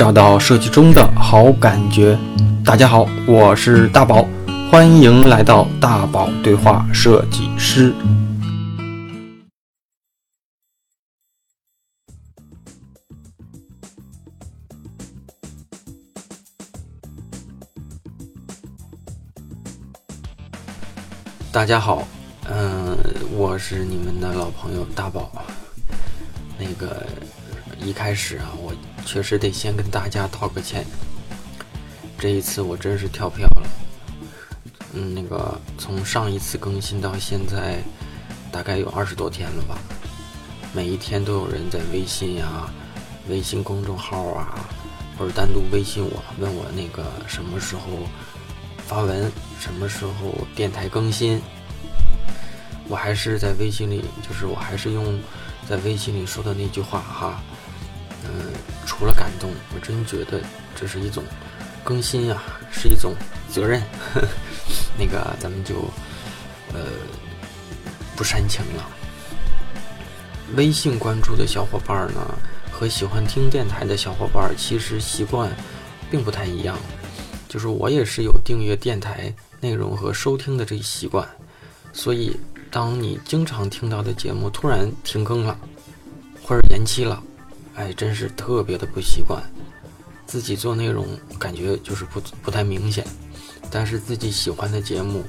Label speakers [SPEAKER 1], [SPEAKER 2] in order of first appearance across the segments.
[SPEAKER 1] 找到设计中的好感觉。大家好，我是大宝，欢迎来到大宝对话设计师。大家好，嗯，我是你们的老朋友大宝。那个一开始啊，我确实得先跟大家道个歉。这一次我真是跳票了。嗯，那个从上一次更新到现在，大概有二十多天了吧。每一天都有人在微信呀、微信公众号啊，或者单独微信我，问我那个什么时候。发文什么时候电台更新？我还是在微信里，就是我还是用在微信里说的那句话哈，嗯，除了感动，我真觉得这是一种更新呀，是一种责任。那个咱们就呃不煽情了。微信关注的小伙伴呢，和喜欢听电台的小伙伴其实习惯并不太一样。就是我也是有订阅电台内容和收听的这一习惯，所以当你经常听到的节目突然停更了，或者延期了，哎，真是特别的不习惯。自己做内容感觉就是不不太明显，但是自己喜欢的节目，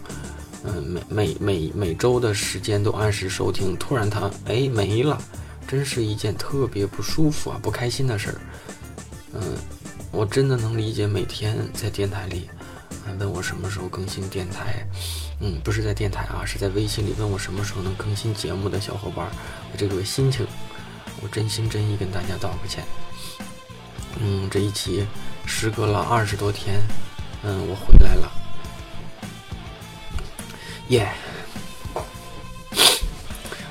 [SPEAKER 1] 嗯，每每每每周的时间都按时收听，突然它哎没了，真是一件特别不舒服啊、不开心的事儿，嗯。我真的能理解每天在电台里，问我什么时候更新电台，嗯，不是在电台啊，是在微信里问我什么时候能更新节目的小伙伴，我这个心情，我真心真意跟大家道个歉。嗯，这一期时隔了二十多天，嗯，我回来了，耶。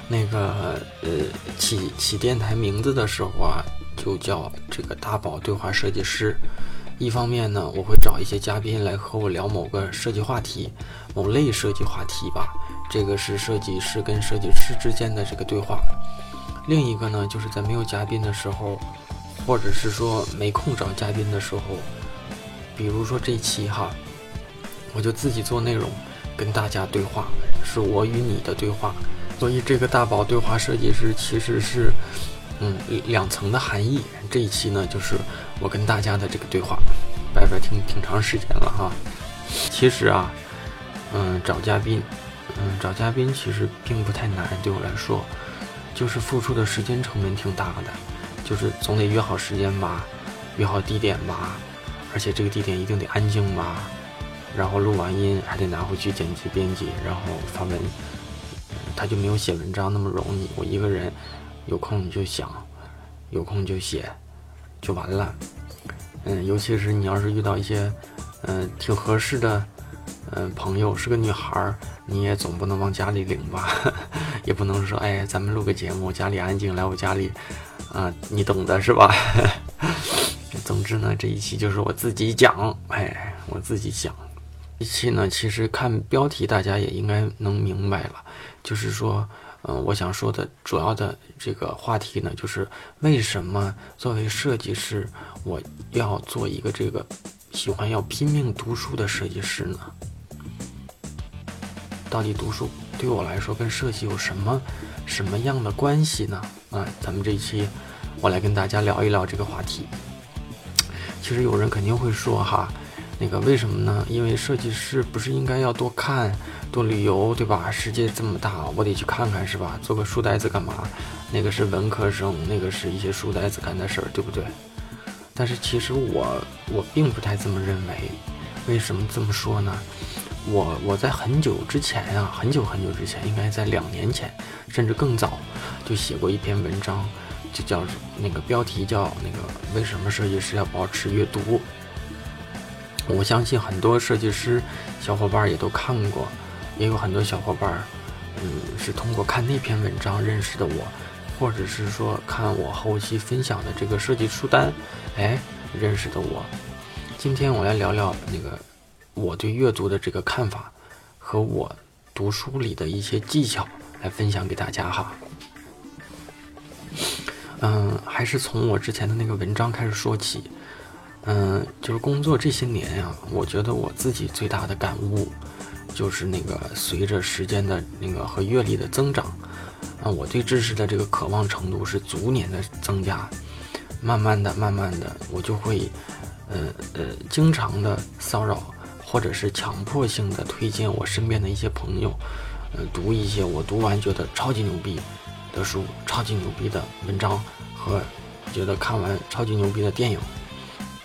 [SPEAKER 1] 那个呃，起起电台名字的时候啊。就叫这个大宝对话设计师。一方面呢，我会找一些嘉宾来和我聊某个设计话题，某类设计话题吧。这个是设计师跟设计师之间的这个对话。另一个呢，就是在没有嘉宾的时候，或者是说没空找嘉宾的时候，比如说这期哈，我就自己做内容跟大家对话，是我与你的对话。所以这个大宝对话设计师其实是。嗯，两层的含义。这一期呢，就是我跟大家的这个对话，拜拜，挺挺长时间了哈。其实啊，嗯，找嘉宾，嗯，找嘉宾其实并不太难，对我来说，就是付出的时间成本挺大的，就是总得约好时间吧，约好地点吧，而且这个地点一定得安静吧，然后录完音还得拿回去剪辑编辑，然后发文，他就没有写文章那么容易。我一个人。有空就想，有空就写，就完了。嗯，尤其是你要是遇到一些，嗯，挺合适的，嗯，朋友是个女孩儿，你也总不能往家里领吧？也不能说，哎，咱们录个节目，家里安静，来我家里，啊，你懂的是吧？总之呢，这一期就是我自己讲，哎，我自己讲。一期呢，其实看标题大家也应该能明白了，就是说。嗯，我想说的主要的这个话题呢，就是为什么作为设计师，我要做一个这个喜欢要拼命读书的设计师呢？到底读书对我来说跟设计有什么什么样的关系呢？啊，咱们这一期我来跟大家聊一聊这个话题。其实有人肯定会说哈。那个为什么呢？因为设计师不是应该要多看、多旅游，对吧？世界这么大，我得去看看，是吧？做个书呆子干嘛？那个是文科生，那个是一些书呆子干的事儿，对不对？但是其实我我并不太这么认为。为什么这么说呢？我我在很久之前呀，很久很久之前，应该在两年前，甚至更早，就写过一篇文章，就叫那个标题叫那个为什么设计师要保持阅读。我相信很多设计师小伙伴也都看过，也有很多小伙伴，嗯，是通过看那篇文章认识的我，或者是说看我后期分享的这个设计书单，哎，认识的我。今天我来聊聊那个我对阅读的这个看法，和我读书里的一些技巧来分享给大家哈。嗯，还是从我之前的那个文章开始说起。嗯，就是工作这些年呀，我觉得我自己最大的感悟，就是那个随着时间的那个和阅历的增长，啊，我对知识的这个渴望程度是逐年的增加，慢慢的、慢慢的，我就会，呃呃，经常的骚扰，或者是强迫性的推荐我身边的一些朋友，呃，读一些我读完觉得超级牛逼的书、超级牛逼的文章和觉得看完超级牛逼的电影。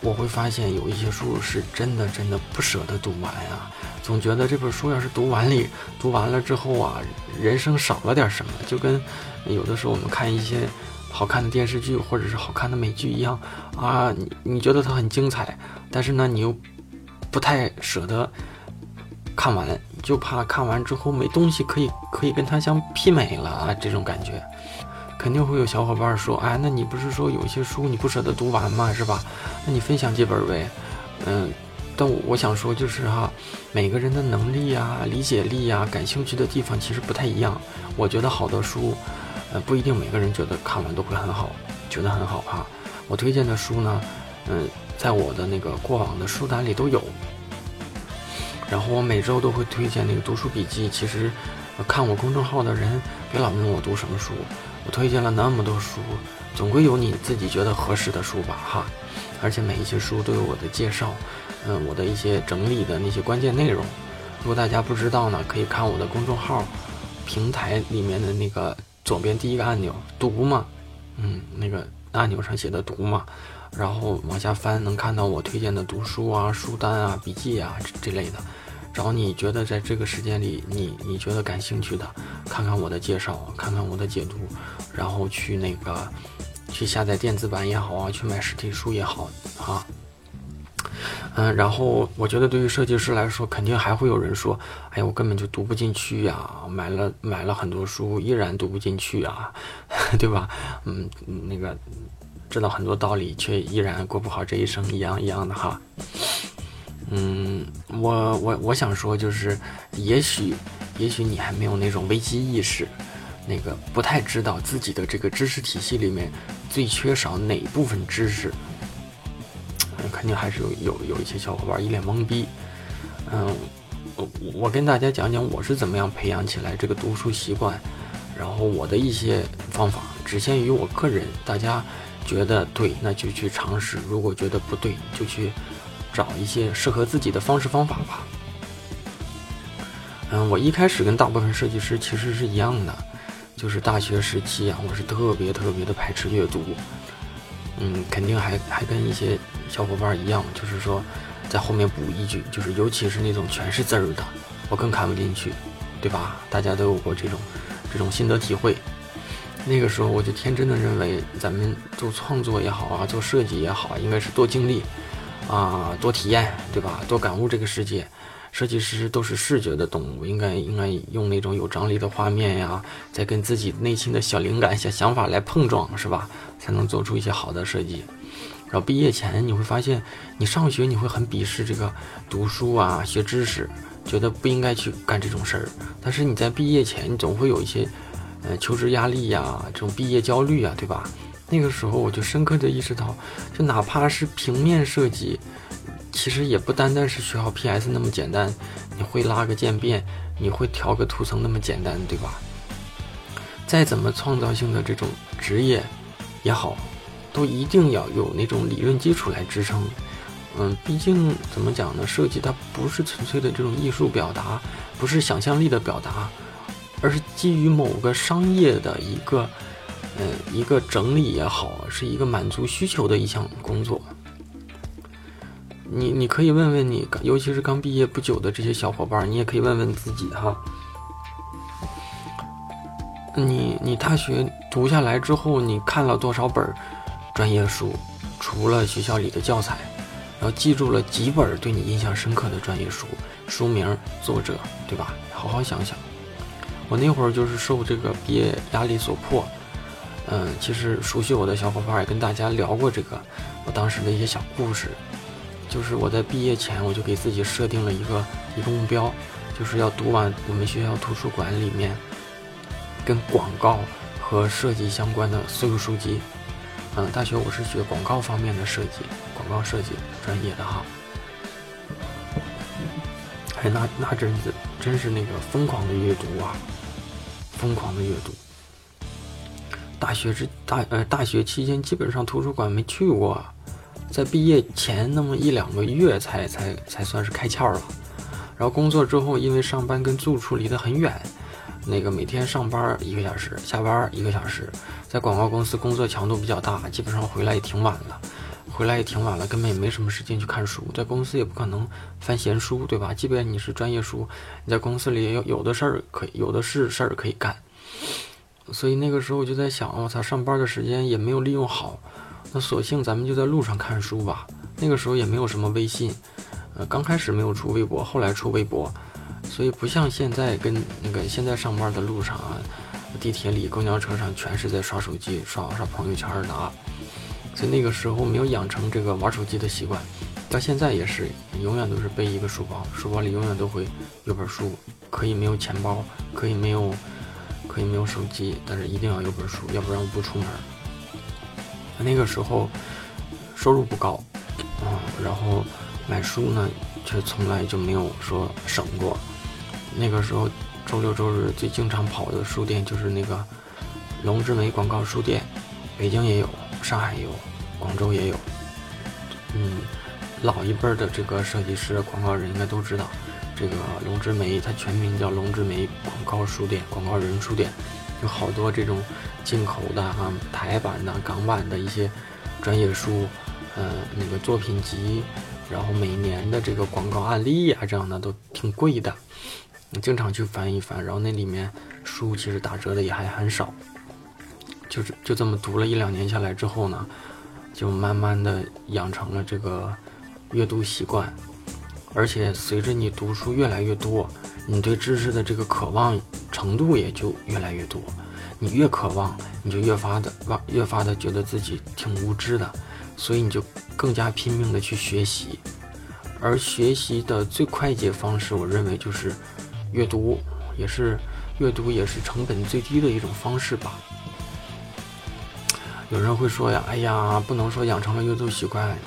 [SPEAKER 1] 我会发现有一些书是真的真的不舍得读完啊，总觉得这本书要是读完了，读完了之后啊，人生少了点什么，就跟有的时候我们看一些好看的电视剧或者是好看的美剧一样啊，你你觉得它很精彩，但是呢，你又不太舍得看完，就怕看完之后没东西可以可以跟它相媲美了啊，这种感觉。肯定会有小伙伴说：“哎，那你不是说有些书你不舍得读完吗？是吧？那你分享几本呗。”嗯，但我想说就是哈，每个人的能力呀、理解力呀、感兴趣的地方其实不太一样。我觉得好的书，呃，不一定每个人觉得看完都会很好，觉得很好哈。我推荐的书呢，嗯，在我的那个过往的书单里都有。然后我每周都会推荐那个读书笔记。其实，看我公众号的人别老问我读什么书。我推荐了那么多书，总归有你自己觉得合适的书吧，哈。而且每一些书都有我的介绍，嗯，我的一些整理的那些关键内容。如果大家不知道呢，可以看我的公众号平台里面的那个左边第一个按钮“读”嘛，嗯，那个按钮上写的“读”嘛，然后往下翻能看到我推荐的读书啊、书单啊、笔记啊这类的。找你觉得在这个时间里，你你觉得感兴趣的，看看我的介绍，看看我的解读，然后去那个去下载电子版也好啊，去买实体书也好啊。嗯，然后我觉得对于设计师来说，肯定还会有人说，哎呀，我根本就读不进去呀，买了买了很多书，依然读不进去啊，对吧？嗯，那个知道很多道理，却依然过不好这一生，一样一样的哈。嗯，我我我想说，就是也许，也许你还没有那种危机意识，那个不太知道自己的这个知识体系里面最缺少哪部分知识，肯定还是有有有一些小伙伴一脸懵逼。嗯，我我跟大家讲讲我是怎么样培养起来这个读书习惯，然后我的一些方法只限于我个人，大家觉得对那就去尝试，如果觉得不对就去。找一些适合自己的方式方法吧。嗯，我一开始跟大部分设计师其实是一样的，就是大学时期啊，我是特别特别的排斥阅读。嗯，肯定还还跟一些小伙伴一样，就是说在后面补一句，就是尤其是那种全是字儿的，我更看不进去，对吧？大家都有过这种这种心得体会。那个时候我就天真的认为，咱们做创作也好啊，做设计也好，应该是多经历。啊，多体验，对吧？多感悟这个世界。设计师都是视觉的动物，应该应该用那种有张力的画面呀，再跟自己内心的小灵感、小想法来碰撞，是吧？才能做出一些好的设计。然后毕业前你会发现，你上学你会很鄙视这个读书啊、学知识，觉得不应该去干这种事儿。但是你在毕业前，你总会有一些呃求职压力呀，这种毕业焦虑啊，对吧？那个时候我就深刻的意识到，就哪怕是平面设计，其实也不单单是学好 PS 那么简单。你会拉个渐变，你会调个图层那么简单，对吧？再怎么创造性的这种职业也好，都一定要有那种理论基础来支撑。嗯，毕竟怎么讲呢？设计它不是纯粹的这种艺术表达，不是想象力的表达，而是基于某个商业的一个。嗯，一个整理也好，是一个满足需求的一项工作。你你可以问问你，尤其是刚毕业不久的这些小伙伴，你也可以问问自己哈。你你大学读下来之后，你看了多少本专业书？除了学校里的教材，然后记住了几本对你印象深刻的专业书？书名、作者，对吧？好好想想。我那会儿就是受这个毕业压力所迫。嗯，其实熟悉我的小伙伴也跟大家聊过这个，我当时的一些小故事，就是我在毕业前我就给自己设定了一个一个目标，就是要读完我们学校图书馆里面跟广告和设计相关的所有书籍，嗯，大学我是学广告方面的设计，广告设计专业的哈。哎，那那阵子真是那个疯狂的阅读啊，疯狂的阅读。大学之大呃大学期间基本上图书馆没去过，在毕业前那么一两个月才才才算是开窍了。然后工作之后，因为上班跟住处离得很远，那个每天上班一个小时，下班一个小时，在广告公司工作强度比较大，基本上回来也挺晚了。回来也挺晚了，根本也没什么时间去看书，在公司也不可能翻闲书，对吧？即便你是专业书，你在公司里也有有的事儿可以，有的是事儿可以干。所以那个时候我就在想，我操，上班的时间也没有利用好，那索性咱们就在路上看书吧。那个时候也没有什么微信，呃，刚开始没有出微博，后来出微博，所以不像现在跟那个现在上班的路上啊，地铁里、公交车上全是在刷手机、刷刷朋友圈的啊。所以那个时候没有养成这个玩手机的习惯，到现在也是，永远都是背一个书包，书包里永远都会有本书，可以没有钱包，可以没有，可以没有手机，但是一定要有本书，要不然我不出门。那个时候收入不高，啊，然后买书呢却从来就没有说省过。那个时候周六周日最经常跑的书店就是那个龙之美广告书店，北京也有。上海有，广州也有，嗯，老一辈的这个设计师、广告人应该都知道，这个龙之梅，它全名叫龙之梅广告书店、广告人书店，有好多这种进口的啊、台版的、港版的一些专业书，呃，那个作品集，然后每年的这个广告案例啊，这样的都挺贵的，经常去翻一翻，然后那里面书其实打折的也还很少。就是就这么读了一两年下来之后呢，就慢慢的养成了这个阅读习惯，而且随着你读书越来越多，你对知识的这个渴望程度也就越来越多。你越渴望，你就越发的望越发的觉得自己挺无知的，所以你就更加拼命的去学习。而学习的最快捷方式，我认为就是阅读，也是阅读也是成本最低的一种方式吧。有人会说呀，哎呀，不能说养成了阅读习惯，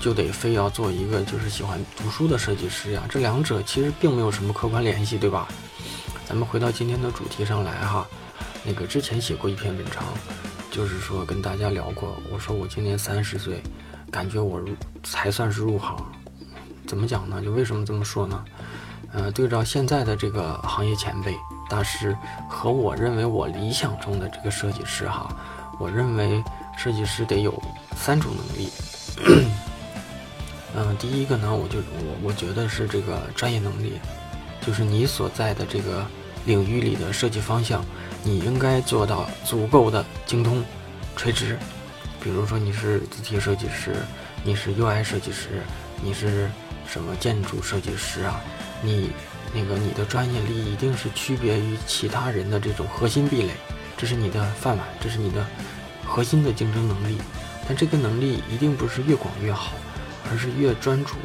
[SPEAKER 1] 就得非要做一个就是喜欢读书的设计师呀。这两者其实并没有什么客观联系，对吧？咱们回到今天的主题上来哈，那个之前写过一篇文章，就是说跟大家聊过，我说我今年三十岁，感觉我入才算是入行。怎么讲呢？就为什么这么说呢？呃，对照现在的这个行业前辈大师和我认为我理想中的这个设计师哈。我认为设计师得有三种能力。嗯，第一个呢，我就我我觉得是这个专业能力，就是你所在的这个领域里的设计方向，你应该做到足够的精通、垂直。比如说你是字体设计师，你是 UI 设计师，你是什么建筑设计师啊？你那个你的专业力一定是区别于其他人的这种核心壁垒。这是你的饭碗，这是你的核心的竞争能力，但这个能力一定不是越广越好，而是越专注、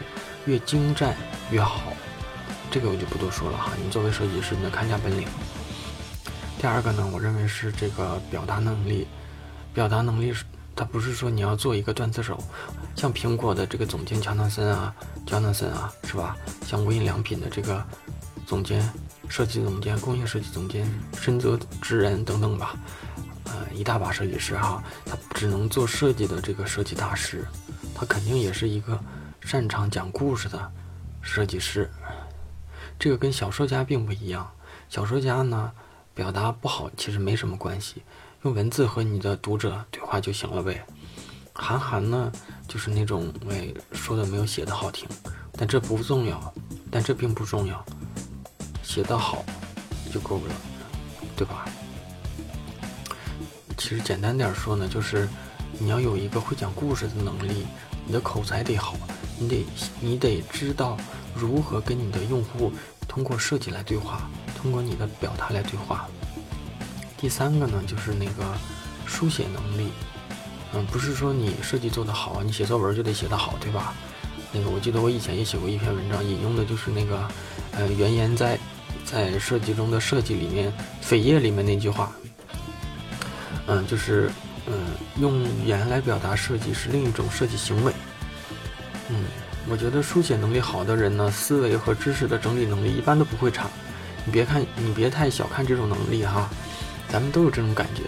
[SPEAKER 1] 越精湛越好。这个我就不多说了哈。你作为设计师，你的看家本领。第二个呢，我认为是这个表达能力。表达能力是，它不是说你要做一个段子手，像苹果的这个总监乔纳森啊、乔纳森啊，是吧？像无印良品的这个总监。设计总监、工业设计总监、深泽直人等等吧，呃，一大把设计师哈，他只能做设计的这个设计大师，肯定也是一个擅长讲故事的设计师。这个跟小说家并不一样，小说家呢表达不好其实没什么关系，用文字和你的读者对话就行了呗。韩寒呢就是那种哎说的没有写的好听，但这不重要，但这并不重要。写得好就够了，对吧？其实简单点说呢，就是你要有一个会讲故事的能力，你的口才得好，你得你得知道如何跟你的用户通过设计来对话，通过你的表达来对话。第三个呢，就是那个书写能力。嗯，不是说你设计做得好，你写作文就得写得好，对吧？那个我记得我以前也写过一篇文章，引用的就是那个呃原言在。在设计中的设计里面，扉页里面那句话，嗯，就是嗯，用语言来表达设计是另一种设计行为。嗯，我觉得书写能力好的人呢，思维和知识的整理能力一般都不会差。你别看，你别太小看这种能力哈，咱们都有这种感觉。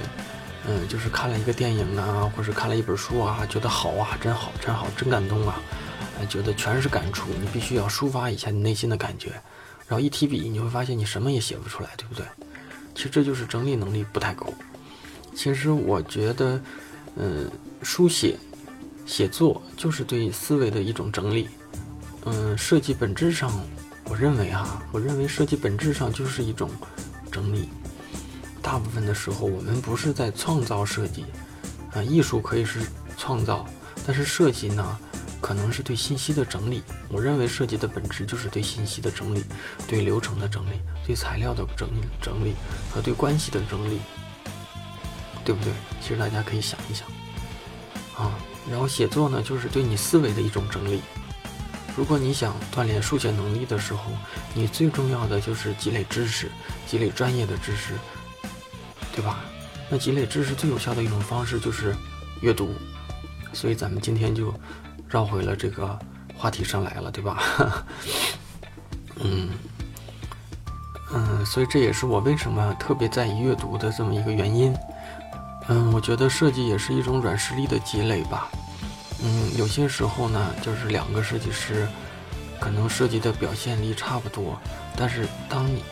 [SPEAKER 1] 嗯，就是看了一个电影啊，或者看了一本书啊，觉得好啊，真好，真好，真感动啊，觉得全是感触。你必须要抒发一下你内心的感觉，然后一提笔，你会发现你什么也写不出来，对不对？其实这就是整理能力不太够。其实我觉得，嗯，书写、写作就是对思维的一种整理。嗯，设计本质上，我认为哈，我认为设计本质上就是一种整理。大部分的时候，我们不是在创造设计，啊，艺术可以是创造，但是设计呢，可能是对信息的整理。我认为设计的本质就是对信息的整理，对流程的整理，对材料的整理整理和对关系的整理，对不对？其实大家可以想一想，啊，然后写作呢，就是对你思维的一种整理。如果你想锻炼书写能力的时候，你最重要的就是积累知识，积累专业的知识。对吧？那积累知识最有效的一种方式就是阅读，所以咱们今天就绕回了这个话题上来了，对吧？嗯嗯，所以这也是我为什么特别在意阅读的这么一个原因。嗯，我觉得设计也是一种软实力的积累吧。嗯，有些时候呢，就是两个设计师可能设计的表现力差不多，但是当你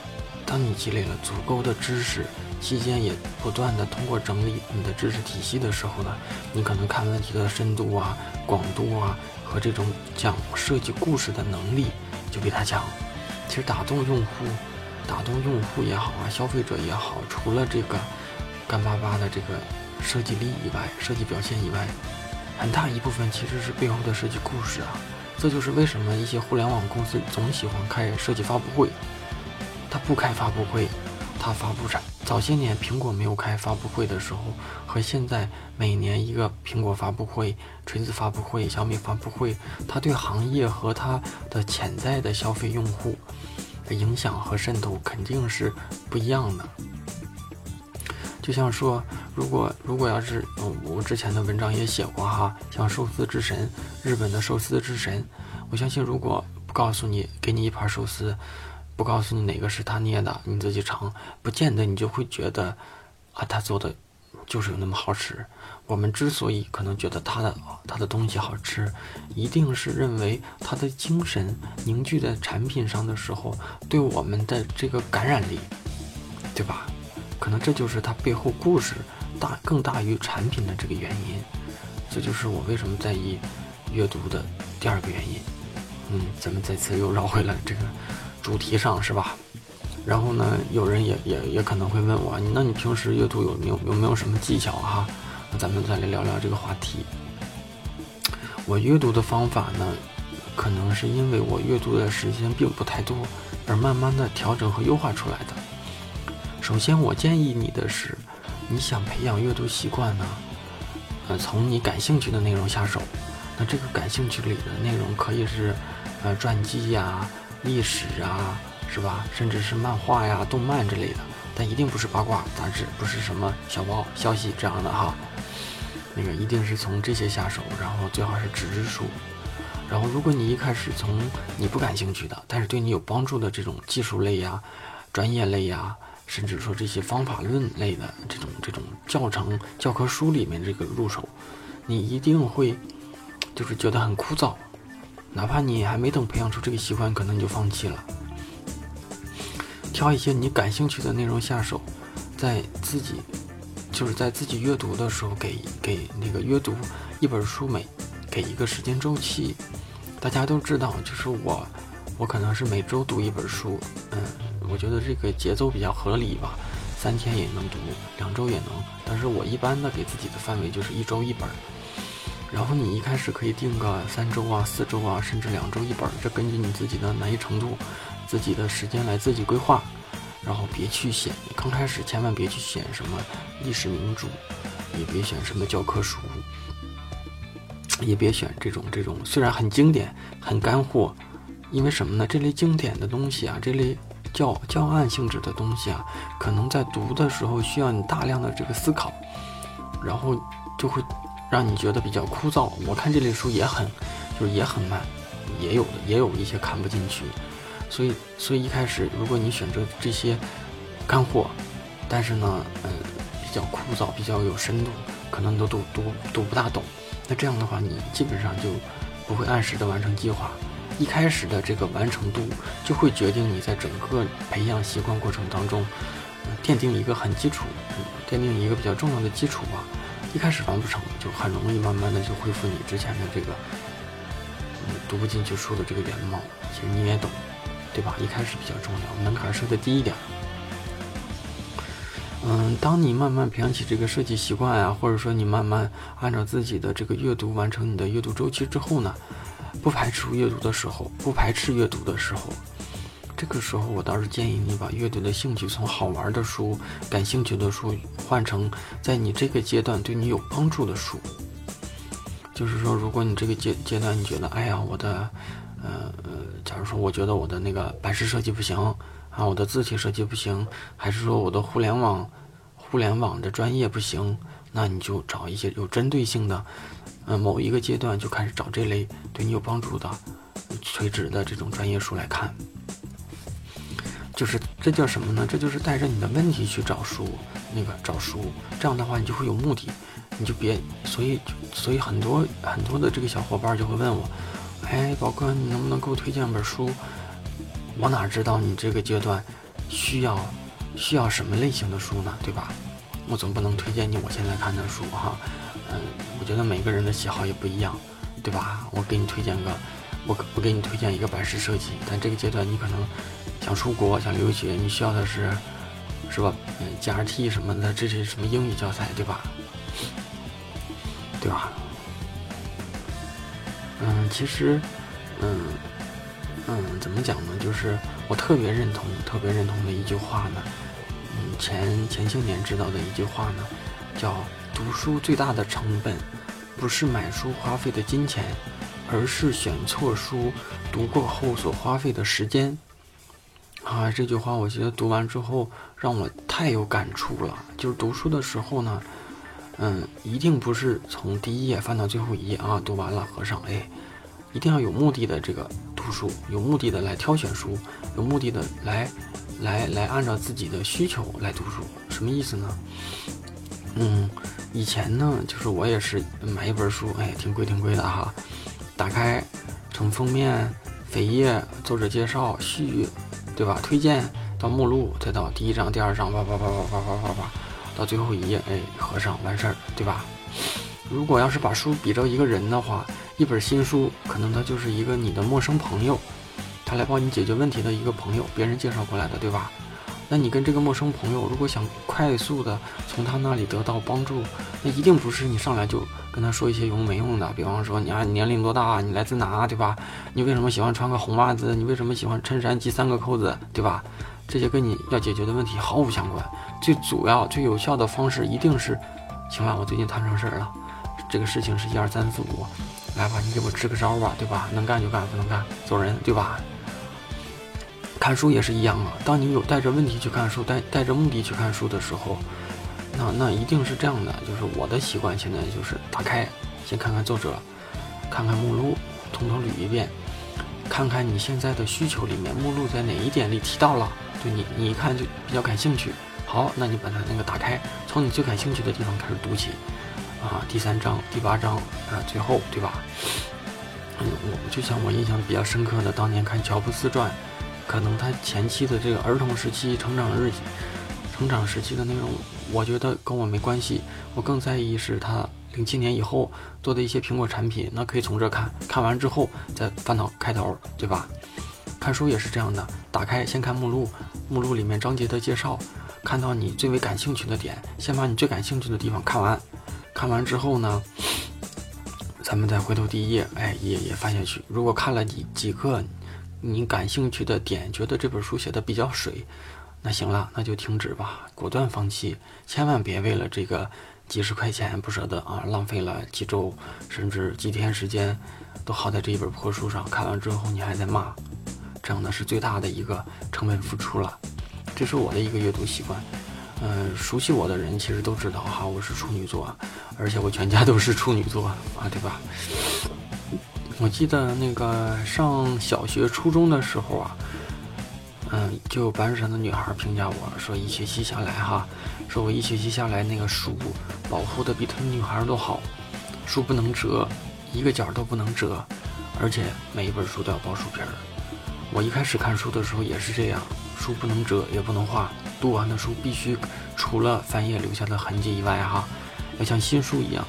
[SPEAKER 1] 当你积累了足够的知识。期间也不断的通过整理你的知识体系的时候呢，你可能看问题的深度啊、广度啊和这种讲设计故事的能力就比他强。其实打动用户、打动用户也好啊，消费者也好，除了这个干巴巴的这个设计力以外、设计表现以外，很大一部分其实是背后的设计故事啊。这就是为什么一些互联网公司总喜欢开设计发布会，他不开发布会。他发布产早些年苹果没有开发布会的时候，和现在每年一个苹果发布会、锤子发布会、小米发布会，它对行业和它的潜在的消费用户的影响和渗透肯定是不一样的。就像说，如果如果要是，嗯我之前的文章也写过哈，像寿司之神，日本的寿司之神，我相信如果不告诉你，给你一盘寿司。不告诉你哪个是他捏的，你自己尝，不见得你就会觉得，啊，他做的就是有那么好吃。我们之所以可能觉得他的他的东西好吃，一定是认为他的精神凝聚在产品上的时候，对我们的这个感染力，对吧？可能这就是它背后故事大更大于产品的这个原因。这就是我为什么在意阅读的第二个原因。嗯，咱们再次又绕回了这个。主题上是吧？然后呢，有人也也也可能会问我，那你平时阅读有没有有没有什么技巧哈？那咱们再来聊聊这个话题。我阅读的方法呢，可能是因为我阅读的时间并不太多，而慢慢的调整和优化出来的。首先，我建议你的是，你想培养阅读习惯呢，呃，从你感兴趣的内容下手。那这个感兴趣里的内容可以是，呃，传记呀。历史啊，是吧？甚至是漫画呀、动漫之类的，但一定不是八卦杂志，不是什么小报消息这样的哈。那个一定是从这些下手，然后最好是纸质书。然后，如果你一开始从你不感兴趣的，但是对你有帮助的这种技术类呀、专业类呀，甚至说这些方法论类的这种这种教程教科书里面这个入手，你一定会就是觉得很枯燥。哪怕你还没等培养出这个习惯，可能你就放弃了。挑一些你感兴趣的内容下手，在自己就是在自己阅读的时候，给给那个阅读一本书每给一个时间周期。大家都知道，就是我我可能是每周读一本书，嗯，我觉得这个节奏比较合理吧，三天也能读，两周也能。但是我一般的给自己的范围就是一周一本。然后你一开始可以定个三周啊、四周啊，甚至两周一本，这根据你自己的难易程度、自己的时间来自己规划。然后别去选，刚开始千万别去选什么历史名著，也别选什么教科书，也别选这种这种虽然很经典、很干货，因为什么呢？这类经典的东西啊，这类教教案性质的东西啊，可能在读的时候需要你大量的这个思考。然后就会让你觉得比较枯燥。我看这类书也很，就是也很慢，也有的也有一些看不进去。所以，所以一开始如果你选择这些干货，但是呢，嗯，比较枯燥，比较有深度，可能你都读读读不大懂。那这样的话，你基本上就不会按时的完成计划。一开始的这个完成度，就会决定你在整个培养习惯过程当中，奠定一个很基础，奠定一个比较重要的基础吧。一开始完不成就很容易慢慢的就恢复你之前的这个，嗯，读不进去书的这个原貌。其实你也懂，对吧？一开始比较重要，门槛设的低一点。嗯，当你慢慢培养起这个设计习惯啊，或者说你慢慢按照自己的这个阅读完成你的阅读周期之后呢？不排除阅读的时候，不排斥阅读的时候，这个时候我倒是建议你把阅读的兴趣从好玩的书、感兴趣的书换成在你这个阶段对你有帮助的书。就是说，如果你这个阶阶段你觉得，哎呀，我的，呃呃，假如说我觉得我的那个版式设计不行啊，我的字体设计不行，还是说我的互联网互联网的专业不行，那你就找一些有针对性的。呃，某一个阶段就开始找这类对你有帮助的、垂直的这种专业书来看，就是这叫什么呢？这就是带着你的问题去找书，那个找书，这样的话你就会有目的，你就别，所以所以很多很多的这个小伙伴就会问我，哎，宝哥，你能不能给我推荐本书？我哪知道你这个阶段需要需要什么类型的书呢？对吧？我总不能推荐你我现在看的书哈。嗯我觉得每个人的喜好也不一样，对吧？我给你推荐个，我我给你推荐一个版式设计，但这个阶段你可能想出国、想留学，你需要的是，是吧？嗯，GRT 什么的，这些什么英语教材，对吧？对吧？嗯，其实，嗯嗯，怎么讲呢？就是我特别认同、特别认同的一句话呢。嗯，前前些年知道的一句话呢，叫。读书最大的成本，不是买书花费的金钱，而是选错书读过后所花费的时间。啊，这句话我觉得读完之后让我太有感触了。就是读书的时候呢，嗯，一定不是从第一页翻到最后一页啊，读完了合上，哎，一定要有目的的这个读书，有目的的来挑选书，有目的的来，来来按照自己的需求来读书。什么意思呢？嗯。以前呢，就是我也是买一本书，哎，挺贵挺贵的哈。打开，从封面、扉页、作者介绍、序，对吧？推荐到目录，再到第一章、第二章，叭叭叭叭叭叭叭叭，到最后一页，哎，合上完事儿，对吧？如果要是把书比着一个人的话，一本新书可能他就是一个你的陌生朋友，他来帮你解决问题的一个朋友，别人介绍过来的，对吧？那你跟这个陌生朋友，如果想快速的从他那里得到帮助，那一定不是你上来就跟他说一些有用没用的。比方说，你啊你，年龄多大？你来自哪？对吧？你为什么喜欢穿个红袜子？你为什么喜欢衬衫系三个扣子？对吧？这些跟你要解决的问题毫无相关。最主要、最有效的方式一定是，行吧，我最近摊上事儿了，这个事情是一二三四五，来吧，你给我支个招吧，对吧？能干就干，不能干走人，对吧？看书也是一样啊。当你有带着问题去看书，带带着目的去看书的时候，那那一定是这样的。就是我的习惯，现在就是打开，先看看作者，看看目录，通通捋一遍，看看你现在的需求里面目录在哪一点里提到了，对你你一看就比较感兴趣。好，那你把它那个打开，从你最感兴趣的地方开始读起，啊，第三章、第八章啊，最后对吧？嗯，我就像我印象比较深刻的，当年看乔布斯传。可能他前期的这个儿童时期、成长日记、成长时期的内容，我觉得跟我没关系。我更在意是他零七年以后做的一些苹果产品，那可以从这看看完之后再翻到开头，对吧？看书也是这样的，打开先看目录，目录里面章节的介绍，看到你最为感兴趣的点，先把你最感兴趣的地方看完。看完之后呢，咱们再回头第一页，哎，一页页翻下去。如果看了几几个。你感兴趣的点，觉得这本书写的比较水，那行了，那就停止吧，果断放弃，千万别为了这个几十块钱不舍得啊，浪费了几周甚至几天时间，都耗在这一本破书上，看完之后你还在骂，这样的是最大的一个成本付出了。这是我的一个阅读习惯，嗯，熟悉我的人其实都知道哈，我是处女座，而且我全家都是处女座啊，对吧？我记得那个上小学、初中的时候啊，嗯，就有班上的女孩评价我说，一学期下来哈，说我一学期下来那个书保护的比他们女孩都好，书不能折，一个角都不能折，而且每一本书都要包书皮儿。我一开始看书的时候也是这样，书不能折，也不能画，读完的书必须除了翻页留下的痕迹以外哈，要像新书一样。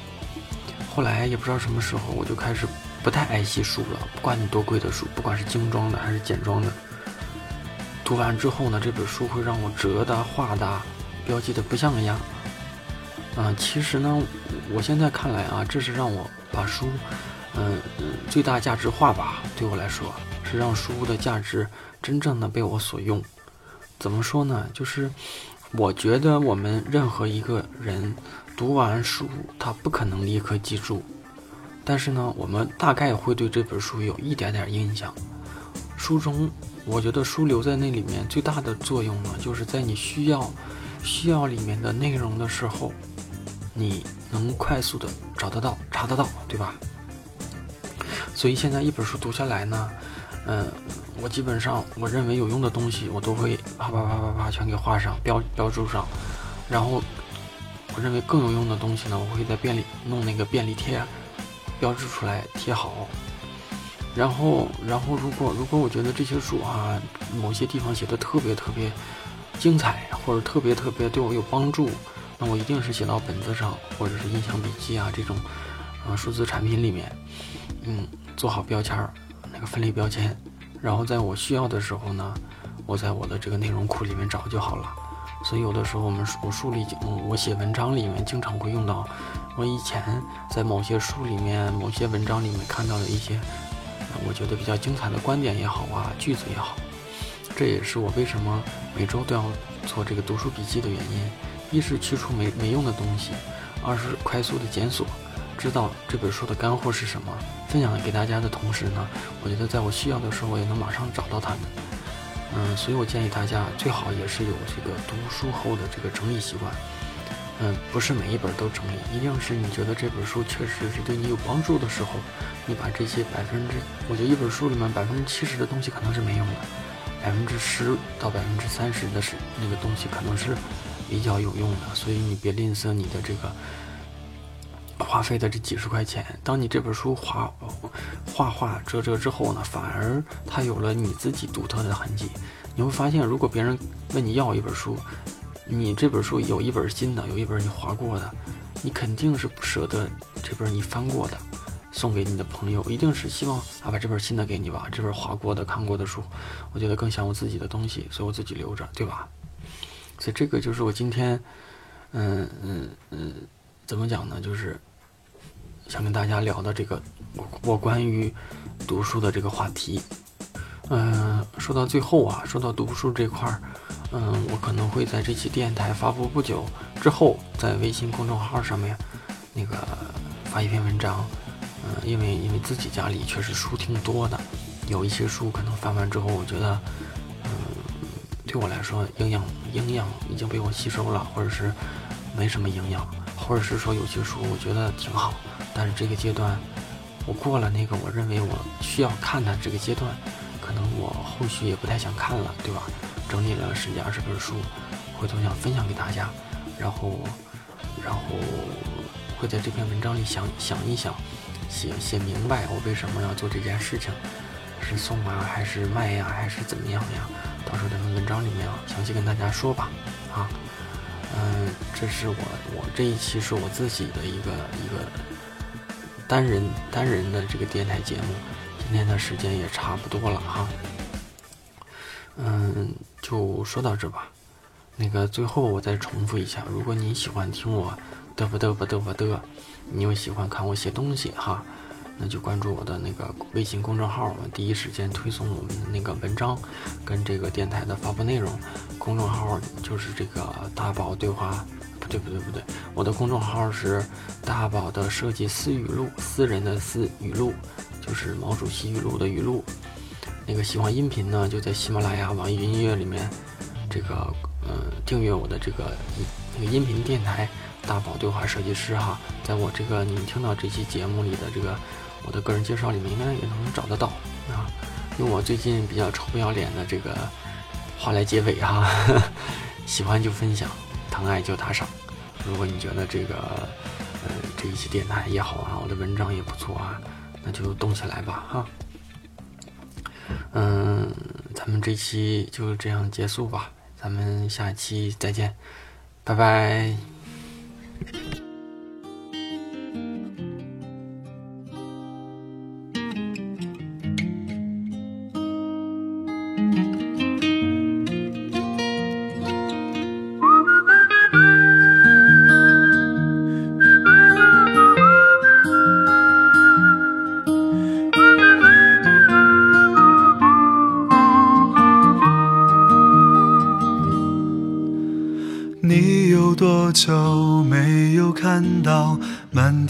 [SPEAKER 1] 后来也不知道什么时候，我就开始。不太爱惜书了，不管你多贵的书，不管是精装的还是简装的，读完之后呢，这本书会让我折的、画的、标记的不像个样。嗯，其实呢，我现在看来啊，这是让我把书，嗯嗯，最大价值化吧。对我来说，是让书的价值真正的被我所用。怎么说呢？就是我觉得我们任何一个人读完书，他不可能立刻记住。但是呢，我们大概会对这本书有一点点印象。书中，我觉得书留在那里面最大的作用呢，就是在你需要需要里面的内容的时候，你能快速的找得到、查得到，对吧？所以现在一本书读下来呢，嗯，我基本上我认为有用的东西，我都会啪啪啪啪啪全给画上标标注上，然后我认为更有用的东西呢，我会在便利弄那个便利贴。标志出来贴好，然后，然后如果如果我觉得这些书啊，某些地方写的特别特别精彩，或者特别特别对我有帮助，那我一定是写到本子上，或者是印象笔记啊这种啊数字产品里面，嗯，做好标签儿，那个分类标签，然后在我需要的时候呢，我在我的这个内容库里面找就好了。所以有的时候我们我书里我写文章里面经常会用到。我以前在某些书里面、某些文章里面看到的一些，我觉得比较精彩的观点也好啊，句子也好，这也是我为什么每周都要做这个读书笔记的原因。一是去除没没用的东西，二是快速的检索，知道这本书的干货是什么。分享给大家的同时呢，我觉得在我需要的时候，我也能马上找到它们。嗯，所以我建议大家最好也是有这个读书后的这个整理习惯。嗯，不是每一本都整理，一定是你觉得这本书确实是对你有帮助的时候，你把这些百分之，我觉得一本书里面百分之七十的东西可能是没用的，百分之十到百分之三十的是那个东西可能是比较有用的，所以你别吝啬你的这个花费的这几十块钱。当你这本书画画画折折之后呢，反而它有了你自己独特的痕迹。你会发现，如果别人问你要一本书，你这本书有一本新的，有一本你划过的，你肯定是不舍得这本你翻过的送给你的朋友，一定是希望啊把这本新的给你吧。这本划过的、看过的书，我觉得更像我自己的东西，所以我自己留着，对吧？所以这个就是我今天，嗯嗯嗯，怎么讲呢？就是想跟大家聊的这个我我关于读书的这个话题。嗯，说到最后啊，说到读书这块儿。嗯，我可能会在这期电台发布不久之后，在微信公众号上面，那个发一篇文章。嗯，因为因为自己家里确实书挺多的，有一些书可能翻完之后，我觉得，嗯，对我来说营养营养已经被我吸收了，或者是没什么营养，或者是说有些书我觉得挺好，但是这个阶段我过了那个我认为我需要看的这个阶段，可能我后续也不太想看了，对吧？整理了十几二十本书，回头想分享给大家，然后，然后会在这篇文章里想想一想，写写明白我为什么要做这件事情，是送啊还是卖呀还是怎么样呀？到时候在文章里面啊详细跟大家说吧。啊，嗯，这是我我这一期是我自己的一个一个单人单人的这个电台节目，今天的时间也差不多了哈。嗯，就说到这吧。那个最后我再重复一下，如果你喜欢听我嘚啵嘚啵嘚啵嘚，你又喜欢看我写东西哈，那就关注我的那个微信公众号，第一时间推送我们的那个文章跟这个电台的发布内容。公众号就是这个大宝对话，不对不对不对，我的公众号是大宝的设计私语录，私人的私语录，就是毛主席语录的语录。那个喜欢音频呢，就在喜马拉雅、网易云音乐里面，这个呃订阅我的这个那个音频电台大宝对话设计师哈，在我这个你们听到这期节目里的这个我的个人介绍里面应该也能找得到啊，用我最近比较臭不要脸的这个话来结尾哈，喜欢就分享，疼爱就打赏。如果你觉得这个呃这一期电台也好啊，我的文章也不错啊，那就动起来吧哈。嗯，咱们这期就这样结束吧，咱们下期再见，拜拜。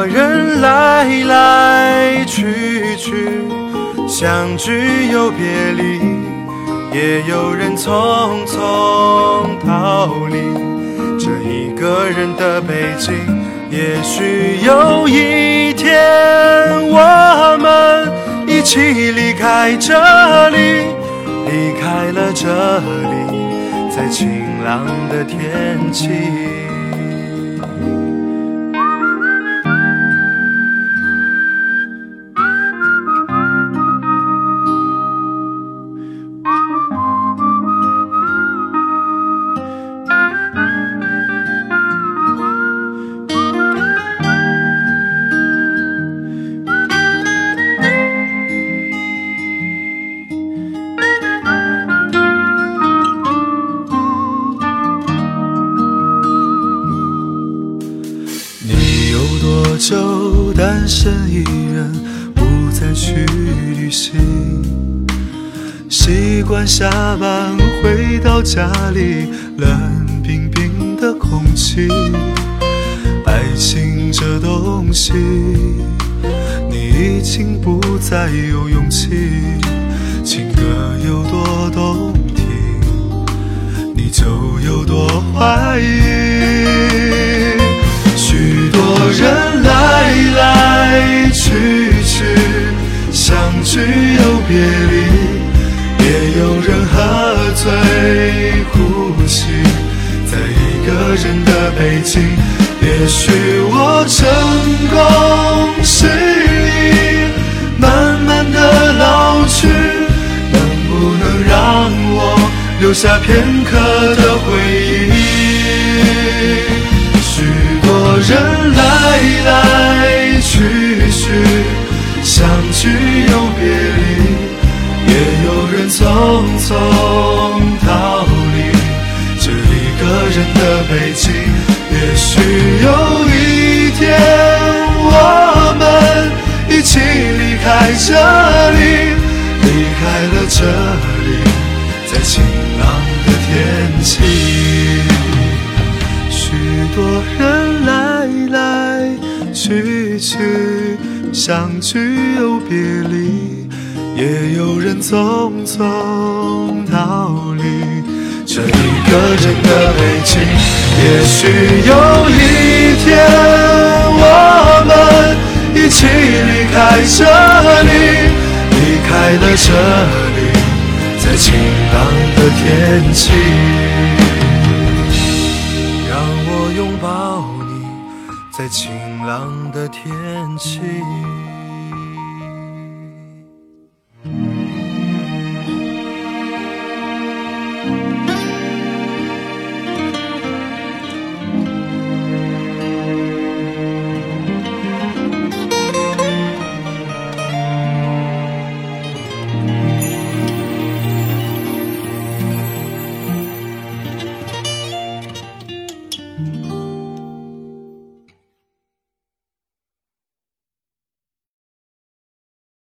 [SPEAKER 2] 人来来去去，相聚又别离，也有人匆匆逃离这一个人的北京。也许有一天，我们一起离开这里，离开了这里，在晴朗的天气。家里，冷冰冰的空气。爱情这东西，你已经不再有勇气。情歌有多动听，你就有多怀疑。的北京。也许我成功失意，慢慢的老去，能不能让我留下片刻的回忆？许多人来来去去，相聚又别离，也有人匆匆许有一天，我们一起离开这里，离开了这里，在晴朗的天气，许多人。来来去去，相聚又别离，也有人匆匆逃离。这一个人的北京，也许有一天我们一起离开这里，离开了这里，在晴朗的天气，让我拥抱你，在晴朗的天气。